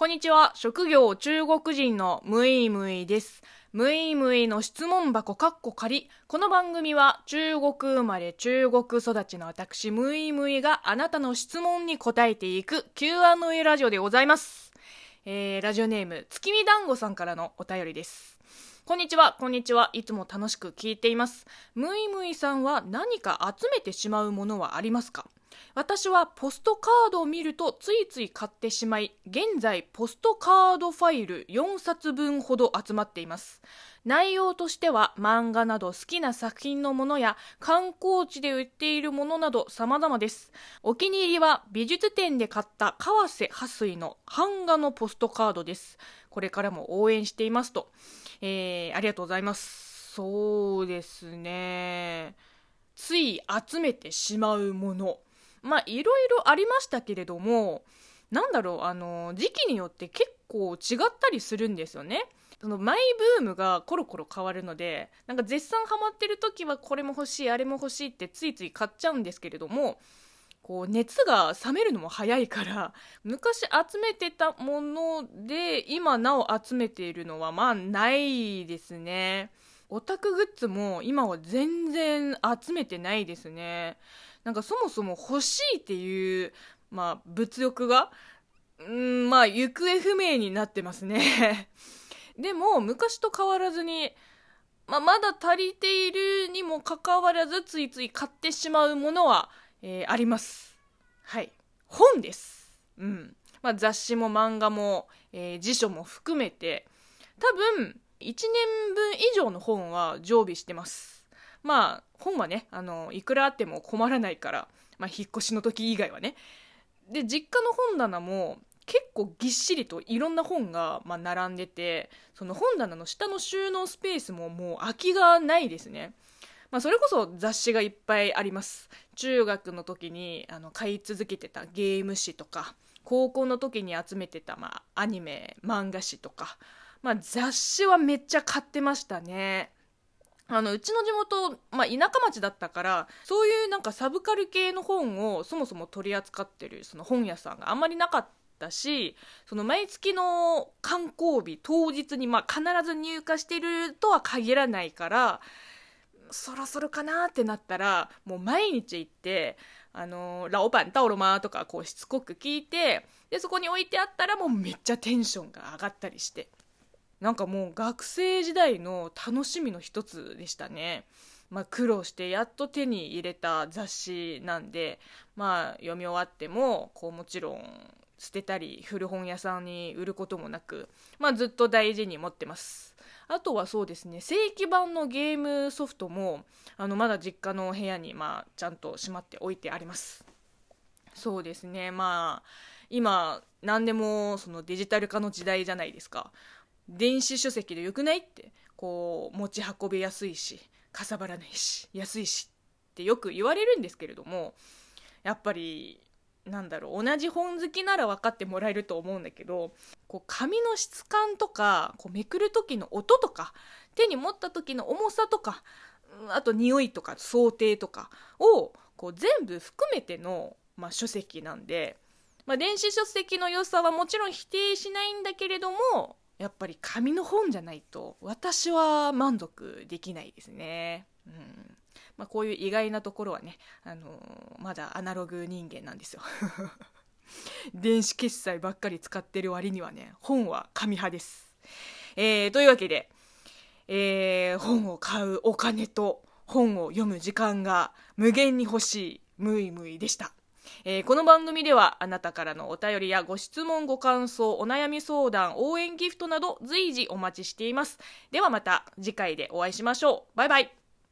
こんにちは。職業中国人のムイムイです。ムイムイの質問箱かっこ仮。この番組は中国生まれ中国育ちの私ムイムイがあなたの質問に答えていく Q&A ラジオでございます。えー、ラジオネーム月見団子さんからのお便りです。こんにちは、こんにちは。いつも楽しく聞いています。ムイムイさんは何か集めてしまうものはありますか？私はポストカードを見るとついつい買ってしまい現在ポストカードファイル4冊分ほど集まっています。内容としては漫画など好きな作品のものや観光地で売っているものなど様々です。お気に入りは美術展で買った川瀬破水の版画のポストカードです。これからも応援していますと、えー、ありがとうございます。そうですね。つい集めてしまうもの。まあいろいろありましたけれどもなんだろうあの時期によって結構違ったりするんですよね。そのマイブームがコロコロ変わるのでなんか絶賛ハマってる時はこれも欲しいあれも欲しいってついつい買っちゃうんですけれどもこう熱が冷めるのも早いから昔集めてたもので今なお集めているのはまあないですねオタクグッズも今は全然集めてないですねなんかそもそも欲しいっていう、まあ、物欲が、んまあ、行方不明になってますね。でも、昔と変わらずに、まあ、まだ足りているにもかかわらず、ついつい買ってしまうものは、えー、あります。はい。本です。うん。まあ、雑誌も漫画も、えー、辞書も含めて、多分、1年分以上の本は常備してます。まあ本はねあのいくらあっても困らないから、まあ、引っ越しの時以外はね。で実家の本棚も結構ぎっしりといろんな本が、まあ、並んでてその本棚の下の収納スペースももう空きがないですね、まあ、それこそ雑誌がいっぱいあります。中学の時にあの買い続けてたゲーム誌とか高校の時に集めてた、まあ、アニメ漫画誌とか、まあ、雑誌はめっちゃ買ってましたね。あのうちの地元、まあ、田舎町だったからそういうなんかサブカル系の本をそもそも取り扱ってるその本屋さんがあんまりなかったしその毎月の観光日当日にま必ず入荷してるとは限らないからそろそろかなってなったらもう毎日行って「あのラオパンタオロマー」とかこうしつこく聞いてでそこに置いてあったらもうめっちゃテンションが上がったりして。なんかもう学生時代の楽しみの一つでしたね。まあ、苦労してやっと手に入れた雑誌なんで、まあ、読み終わってもこうもちろん捨てたり古本屋さんに売ることもなく、まあ、ずっと大事に持ってます。あとはそうですね正規版のゲームソフトもあのまだ実家の部屋に、まあ、ちゃんとしまっておいてあります。そうですねまあ今何でもそのデジタル化の時代じゃないですか電子書籍でよくないってこう持ち運びやすいしかさばらないし安いしってよく言われるんですけれどもやっぱりなんだろう同じ本好きなら分かってもらえると思うんだけどこう紙の質感とかこうめくる時の音とか手に持った時の重さとかあと匂いとか想定とかをこう全部含めての、まあ、書籍なんで、まあ、電子書籍の良さはもちろん否定しないんだけれどもやっぱり紙の本じゃないと私は満足できないですね。うんまあ、こういう意外なところはね、あのー、まだアナログ人間なんですよ。電子決済ばっかり使ってる割にはね、本は紙派です。えー、というわけで、えー、本を買うお金と本を読む時間が無限に欲しいムイムイでした。えー、この番組ではあなたからのお便りやご質問ご感想お悩み相談応援ギフトなど随時お待ちしています。ではまた次回でお会いしましょう。バイバイ。